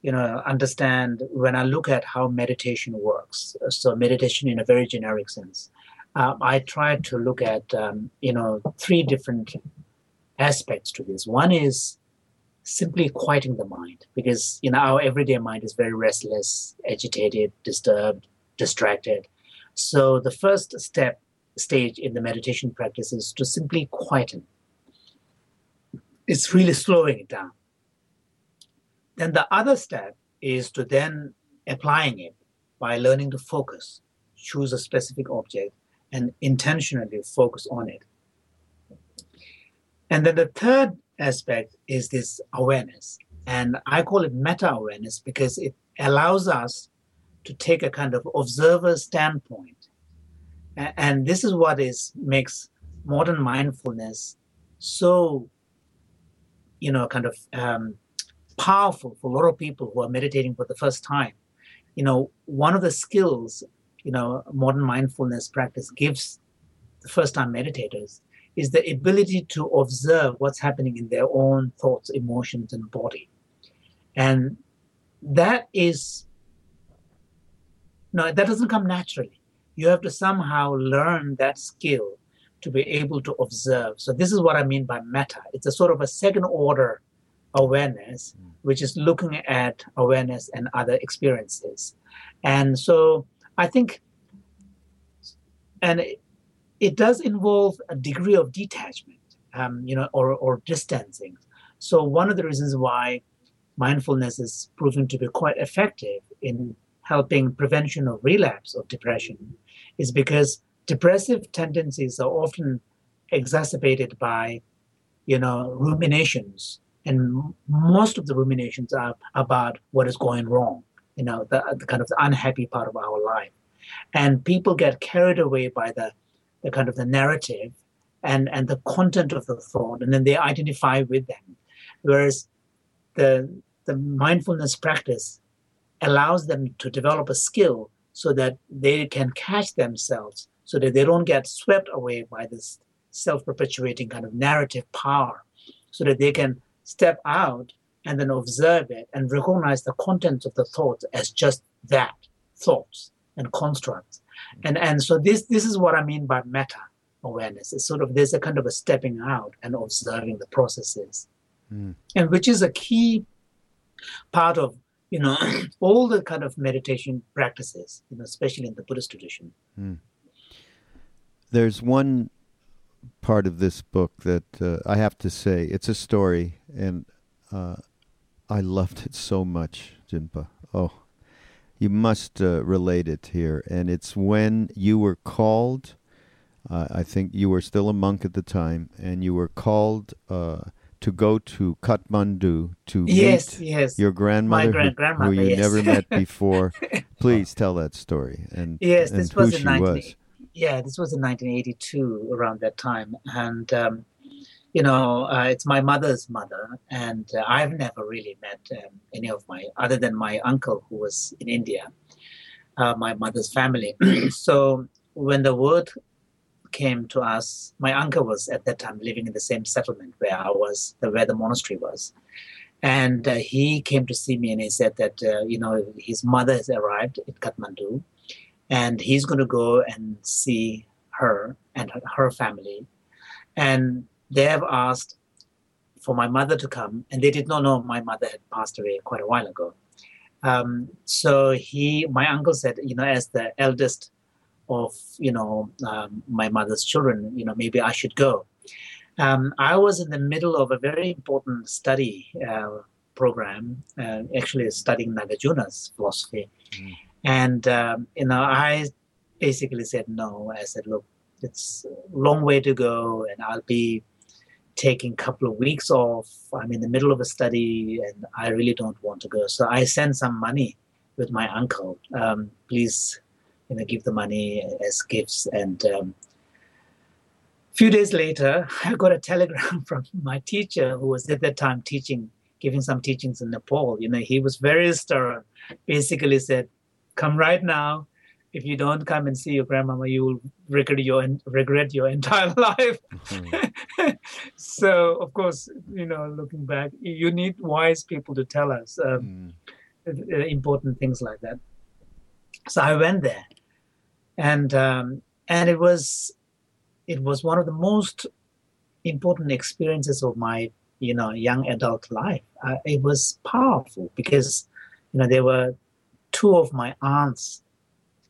you know, understand when I look at how meditation works. So meditation, in a very generic sense, uh, I try to look at, um, you know, three different aspects to this. One is simply quieting the mind because you know our everyday mind is very restless, agitated, disturbed, distracted. So the first step stage in the meditation practice is to simply quieten. It's really slowing it down. Then the other step is to then applying it by learning to focus, choose a specific object, and intentionally focus on it. And then the third aspect is this awareness. And I call it meta awareness because it allows us to take a kind of observer standpoint. And this is what is makes modern mindfulness so, you know, kind of um, powerful for a lot of people who are meditating for the first time. You know, one of the skills, you know, modern mindfulness practice gives the first time meditators is the ability to observe what's happening in their own thoughts, emotions, and body. And that is, no, that doesn't come naturally. You have to somehow learn that skill to be able to observe. So, this is what I mean by meta. It's a sort of a second order awareness, which is looking at awareness and other experiences. And so, I think, and it does involve a degree of detachment, um, you know, or, or distancing. So one of the reasons why mindfulness is proven to be quite effective in helping prevention of relapse of depression is because depressive tendencies are often exacerbated by, you know, ruminations. And most of the ruminations are about what is going wrong, you know, the, the kind of the unhappy part of our life. And people get carried away by the the kind of the narrative and and the content of the thought and then they identify with them whereas the the mindfulness practice allows them to develop a skill so that they can catch themselves so that they don't get swept away by this self-perpetuating kind of narrative power so that they can step out and then observe it and recognize the contents of the thoughts as just that thoughts and constructs and and so this this is what I mean by meta awareness. It's sort of there's a kind of a stepping out and observing the processes, mm. and which is a key part of you know all the kind of meditation practices, you know, especially in the Buddhist tradition. Mm. There's one part of this book that uh, I have to say it's a story, and uh, I loved it so much, Jinpa. Oh, you must uh, relate it here. And it's when you were called, uh, I think you were still a monk at the time, and you were called uh, to go to Kathmandu to yes, meet yes. your grandmother, My who, who you yes. never met before. Please tell that story and, yes, and this who was she 19, was. Yeah, this was in 1982, around that time. And um, you know, uh, it's my mother's mother, and uh, I've never really met um, any of my, other than my uncle who was in India, uh, my mother's family. so when the word came to us, my uncle was at that time living in the same settlement where I was, where the monastery was. And uh, he came to see me and he said that, uh, you know, his mother has arrived in Kathmandu and he's going to go and see her and her family. And they have asked for my mother to come, and they did not know my mother had passed away quite a while ago. Um, so he, my uncle said, you know, as the eldest of, you know, um, my mother's children, you know, maybe I should go. Um, I was in the middle of a very important study uh, program, uh, actually studying Nagarjuna's philosophy. Mm. And, um, you know, I basically said no. I said, look, it's a long way to go, and I'll be taking a couple of weeks off. I'm in the middle of a study, and I really don't want to go. So I sent some money with my uncle. Um, please, you know, give the money as gifts. And um, a few days later, I got a telegram from my teacher, who was at that time teaching, giving some teachings in Nepal. You know, he was very stern. Basically, said, "Come right now." if you don't come and see your grandmama, you will regret your regret your entire life. Mm-hmm. so, of course, you know, looking back, you need wise people to tell us um, mm. important things like that. So I went there, and um, and it was it was one of the most important experiences of my you know young adult life. Uh, it was powerful because you know there were two of my aunts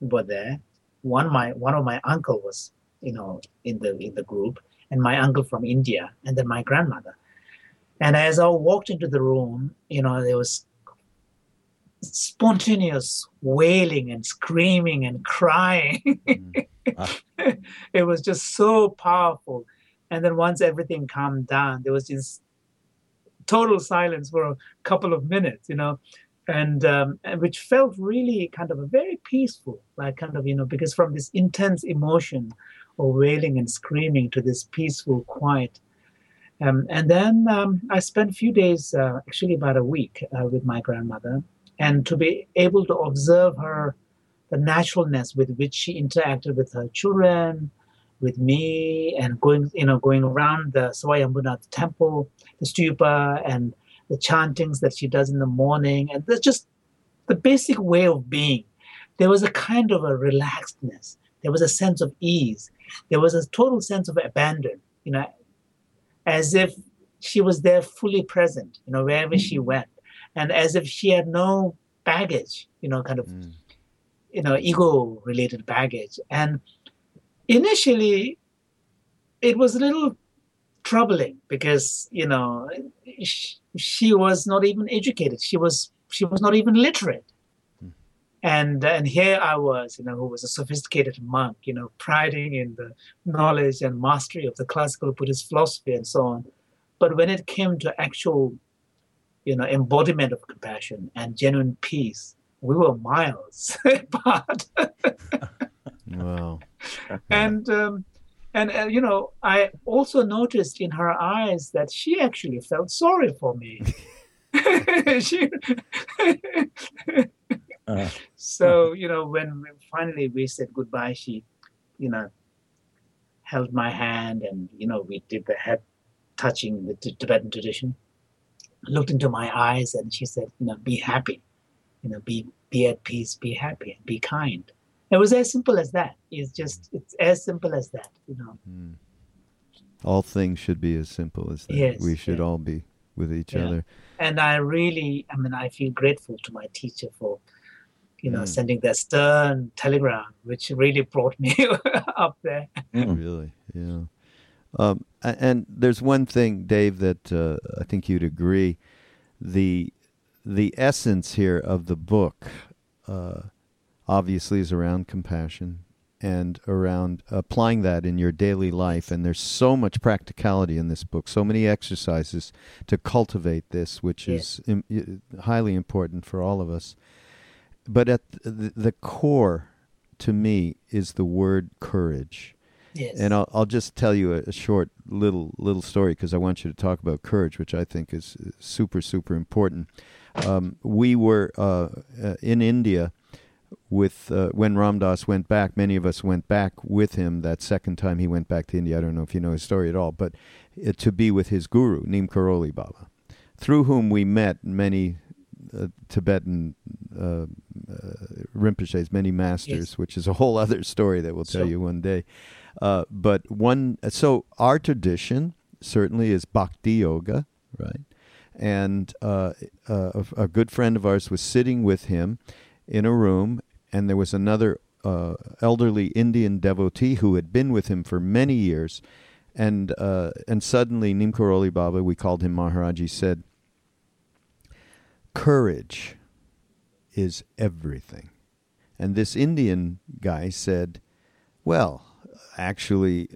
were there. One my one of my uncle was you know in the in the group, and my uncle from India, and then my grandmother. And as I walked into the room, you know, there was spontaneous wailing and screaming and crying. Mm. Ah. it was just so powerful. And then once everything calmed down, there was this total silence for a couple of minutes, you know and, um, which felt really kind of a very peaceful, like kind of you know because from this intense emotion of wailing and screaming to this peaceful quiet. Um, and then um, I spent a few days, uh, actually about a week, uh, with my grandmother, and to be able to observe her, the naturalness with which she interacted with her children, with me, and going, you know, going around the Swayambhunath temple, the stupa, and the chantings that she does in the morning, and there's just the basic way of being. There was a kind of a relaxedness. There was a sense of ease. There was a total sense of abandon, you know, as if she was there fully present, you know, wherever she went, and as if she had no baggage, you know, kind of, mm. you know, ego related baggage. And initially, it was a little troubling because, you know, she, she was not even educated. She was she was not even literate. Hmm. And and here I was, you know, who was a sophisticated monk, you know, priding in the knowledge and mastery of the classical Buddhist philosophy and so on. But when it came to actual, you know, embodiment of compassion and genuine peace, we were miles apart. wow. And um, and uh, you know i also noticed in her eyes that she actually felt sorry for me. She, uh, so you know when we, finally we said goodbye she you know held my hand and you know we did the head touching the tibetan tradition. Looked into my eyes and she said you know be happy. You know be be at peace be happy and be kind it was as simple as that. It's just it's as simple as that, you know. Mm. All things should be as simple as that. Yes, we should yeah. all be with each yeah. other. And I really, I mean, I feel grateful to my teacher for, you know, mm. sending that stern telegram, which really brought me up there. Mm. Really, yeah. Um, and there's one thing, Dave, that uh, I think you'd agree. The the essence here of the book uh, obviously is around compassion and around applying that in your daily life. And there's so much practicality in this book, so many exercises to cultivate this, which is Im- highly important for all of us. But at the, the core, to me, is the word courage. Yes. And I'll, I'll just tell you a, a short little little story because I want you to talk about courage, which I think is super super important. Um, we were uh, uh, in India with uh, when Ram Dass went back, many of us went back with him that second time he went back to India. I don't know if you know his story at all, but uh, to be with his guru, Neem Karoli Baba, through whom we met many uh, Tibetan uh, uh, Rinpoche's many masters, yes. which is a whole other story that we'll tell so, you one day. Uh, but one, so our tradition certainly is bhakti yoga, right? And uh, uh, a, a, good friend of ours was sitting with him in a room, and there was another uh, elderly Indian devotee who had been with him for many years. And uh, and suddenly Neem Karoli Baba, we called him Maharaji, said, "Courage is everything." And this Indian guy said, "Well, actually."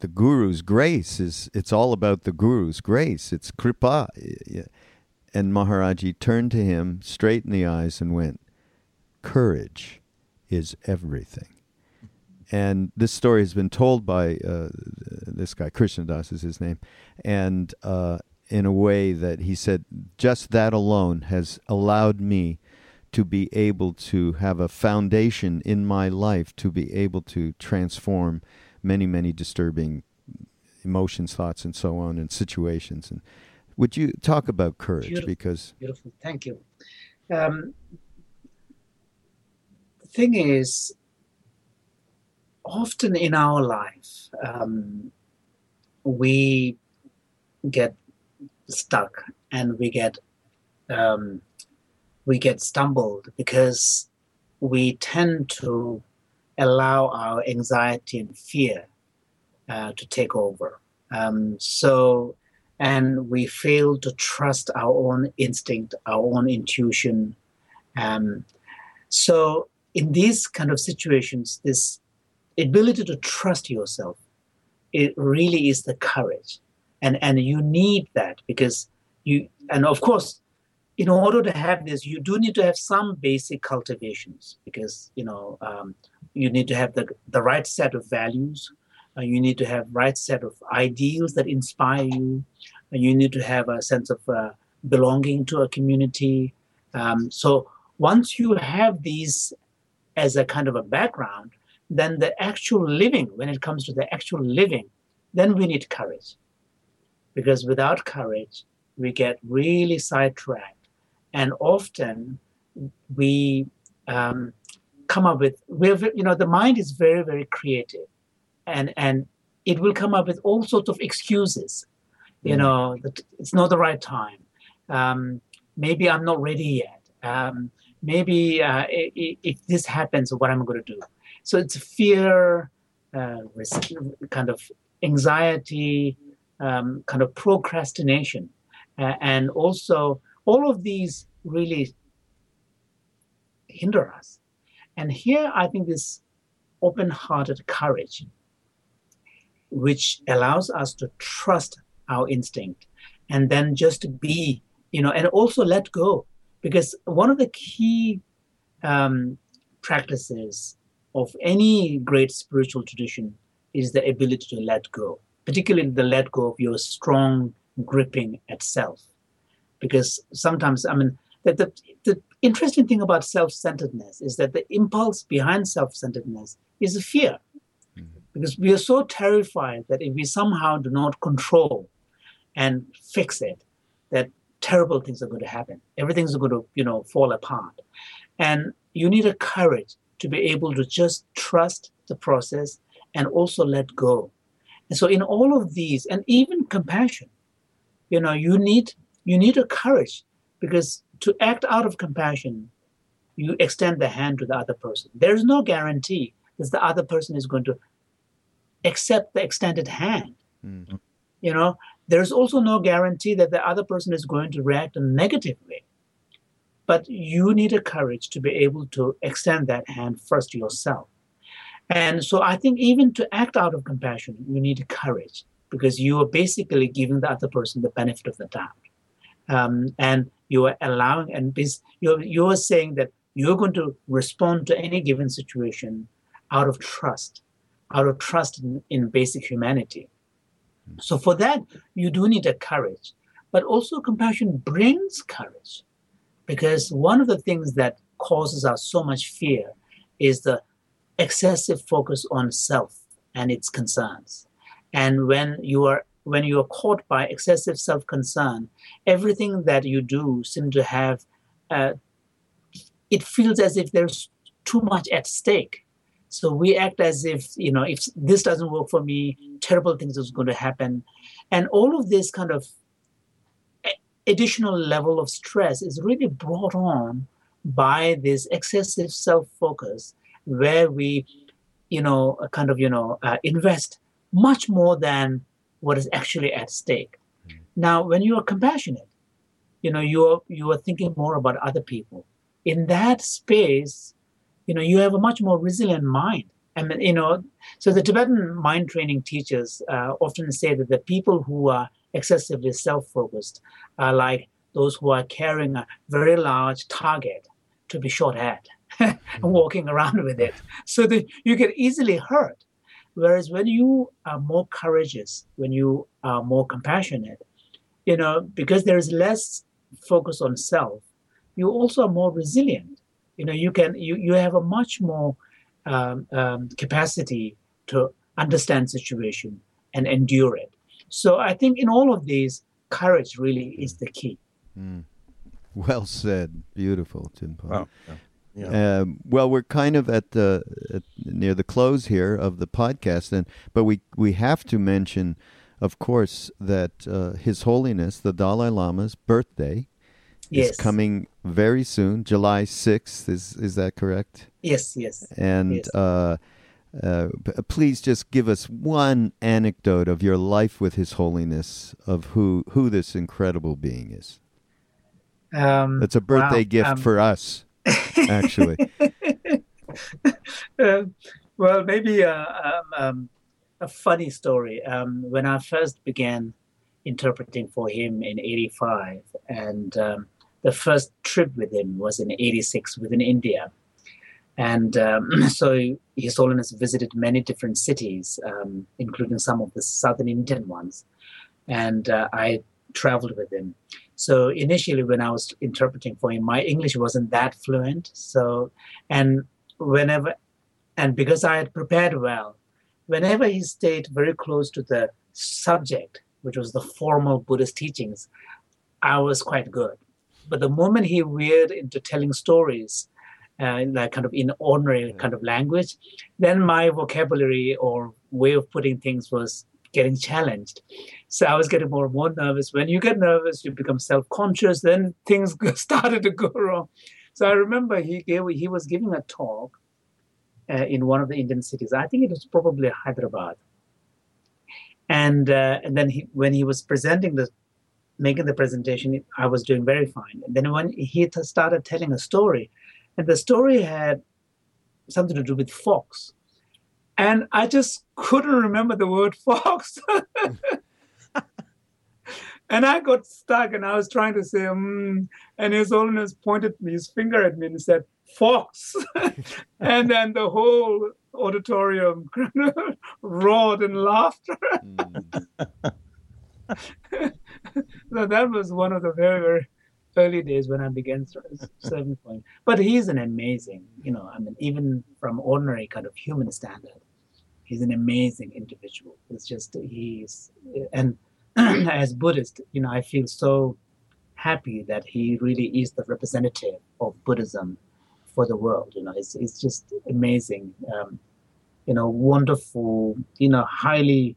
the guru's grace is it's all about the guru's grace it's kripa and maharaji turned to him straight in the eyes and went courage is everything and this story has been told by uh, this guy krishna das is his name and uh, in a way that he said just that alone has allowed me to be able to have a foundation in my life to be able to transform many, many disturbing emotions, thoughts, and so on, and situations. And would you talk about courage? Beautiful. Because beautiful, thank you. Um, thing is, often in our life, um, we get stuck and we get um, we get stumbled because we tend to allow our anxiety and fear uh, to take over. Um, so, and we fail to trust our own instinct, our own intuition. Um, so, in these kind of situations, this ability to trust yourself, it really is the courage, and and you need that because you, and of course, in order to have this, you do need to have some basic cultivations because you know um, you need to have the, the right set of values. Uh, you need to have right set of ideals that inspire you. Uh, you need to have a sense of uh, belonging to a community. Um, so once you have these as a kind of a background then the actual living when it comes to the actual living then we need courage. Because without courage we get really sidetracked. And often we um, come up with we're you know the mind is very very creative. And and it will come up with all sorts of excuses. You mm. know it's not the right time. Um, maybe i'm not ready yet. Um, maybe uh, if, this happens what am i going to do? So it's fear uh, kind of anxiety um, kind of procrastination. Uh, and also all of these really hinder us. And here I think this open hearted courage, which allows us to trust our instinct and then just be, you know, and also let go. Because one of the key um, practices of any great spiritual tradition is the ability to let go, particularly the let go of your strong gripping at self. Because sometimes, I mean, that the, the interesting thing about self-centeredness is that the impulse behind self-centeredness is a fear mm-hmm. because we are so terrified that if we somehow do not control and fix it that terrible things are going to happen everything's going to you know fall apart and you need a courage to be able to just trust the process and also let go and so in all of these and even compassion you know you need you need a courage because to act out of compassion, you extend the hand to the other person. There's no guarantee that the other person is going to accept the extended hand. Mm-hmm. You know, there's also no guarantee that the other person is going to react in a negative way. But you need a courage to be able to extend that hand first yourself. And so I think even to act out of compassion, you need courage because you are basically giving the other person the benefit of the doubt. Um, and you are allowing and you're, you're saying that you're going to respond to any given situation out of trust out of trust in, in basic humanity so for that you do need a courage. But also compassion brings courage. Because one of the things that causes us so much fear is the excessive focus on self and its concerns. And when you are when you are caught by excessive self concern, everything that you do seems to have, uh, it feels as if there's too much at stake. So we act as if, you know, if this doesn't work for me, terrible things is going to happen. And all of this kind of additional level of stress is really brought on by this excessive self-focus where we, you know, kind of, you know, uh, invest much more than what is actually at stake. Mm. Now, when you are compassionate, you know, you are, you are thinking more about other people. In that space, you know you have a much more resilient mind. I mean, you know, so the Tibetan mind training teachers uh, often say that the people who are excessively self-focused are like those who are carrying a very large target to be shot at and walking around with it, so that you get easily hurt. Whereas when you are more courageous, when you are more compassionate, you know, because there is less focus on self, you also are more resilient you know you can you, you have a much more um, um, capacity to understand situation and endure it so i think in all of these courage really is the key mm. well said beautiful tim wow. Yeah. Um, well, we're kind of at the at, near the close here of the podcast, and but we we have to mention, of course, that uh, His Holiness the Dalai Lama's birthday yes. is coming very soon, July 6th. Is is that correct? Yes, yes. And yes. Uh, uh, please just give us one anecdote of your life with His Holiness, of who, who this incredible being is. Um, it's a birthday wow. gift um, for us, actually. uh, well, maybe uh, um, um, a funny story. Um, when I first began interpreting for him in 85, and um, the first trip with him was in 86 within India. And um, so His Holiness visited many different cities, um, including some of the southern Indian ones. And uh, I traveled with him. So initially, when I was interpreting for him, my English wasn't that fluent. So, and whenever, and because I had prepared well, whenever he stayed very close to the subject, which was the formal Buddhist teachings, I was quite good. But the moment he veered into telling stories, uh, like kind of in ordinary kind of language, then my vocabulary or way of putting things was getting challenged. So I was getting more and more nervous. When you get nervous, you become self-conscious. Then things started to go wrong. So I remember he gave he was giving a talk uh, in one of the Indian cities. I think it was probably Hyderabad. And uh, and then he, when he was presenting the making the presentation, I was doing very fine. And then when he t- started telling a story, and the story had something to do with fox, and I just couldn't remember the word fox. and I got stuck, and I was trying to say, mm, and His Holiness pointed his finger at me and said, "Fox," and then the whole auditorium roared in laughter. So that was one of the very, very early days when I began serving him. But he's an amazing, you know, I mean, even from ordinary kind of human standard, he's an amazing individual. It's just, he's, and as Buddhist, you know, I feel so happy that he really is the representative of Buddhism for the world. You know, it's, it's just amazing, um, you know, wonderful, you know, highly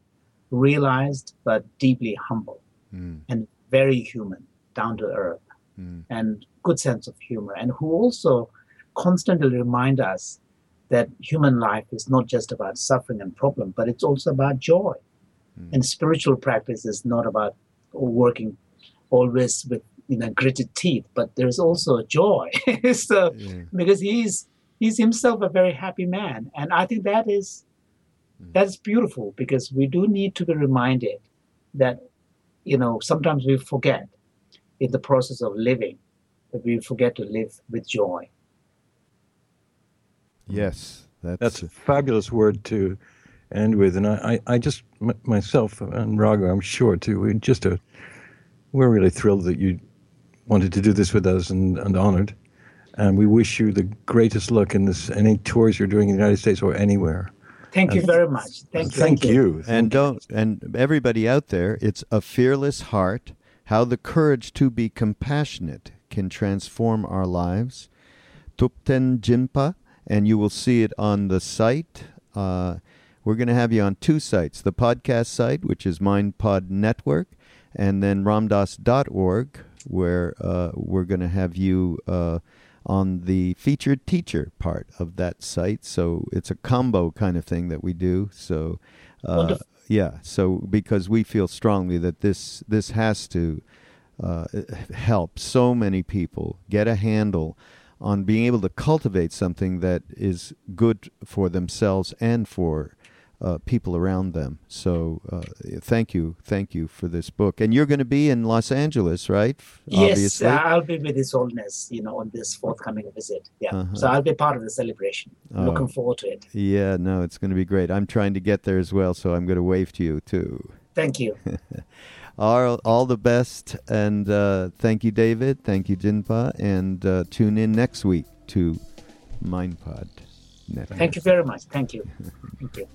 realized but deeply humble mm. and very human, down to earth, mm. and good sense of humor, and who also constantly remind us that human life is not just about suffering and problem, but it's also about joy. Mm. And spiritual practice is not about working always with you know gritted teeth, but there's also joy. so yeah. because he's he's himself a very happy man, and I think that is that's beautiful because we do need to be reminded that you know sometimes we forget in the process of living that we forget to live with joy. Yes that's, that's a fabulous word to end with and i, I, I just m- myself and Raghu i'm sure too we just a, uh, we're really thrilled that you wanted to do this with us and, and honored and we wish you the greatest luck in this any tours you're doing in the united states or anywhere Thank you very much. Thank you. Thank you. And don't and everybody out there, it's a fearless heart. How the courage to be compassionate can transform our lives. Thupten Jinpa and you will see it on the site. Uh, we're going to have you on two sites the podcast site, which is MindPod Network, and then ramdass.org, where uh, we're going to have you uh, on the featured teacher part of that site. So it's a combo kind of thing that we do. So, uh, yeah, so because we feel strongly that this this has to uh, help so many people get a handle on being able to cultivate something that is good for themselves and for uh, people around them. So uh, thank you, thank you for this book. And you're going to be in Los Angeles, right? Yes, uh, I'll be with His Holiness, you know, on this forthcoming visit. Yeah, uh-huh. so I'll be part of the celebration. Oh. Looking forward to it. Yeah, no, it's going to be great. I'm trying to get there as well, so I'm going to wave to you too. Thank you. all, all the best, and uh, thank you, David. Thank you, Jinpa, and uh, tune in next week to MindPod. Network. Thank you very much. Thank you. Thank you.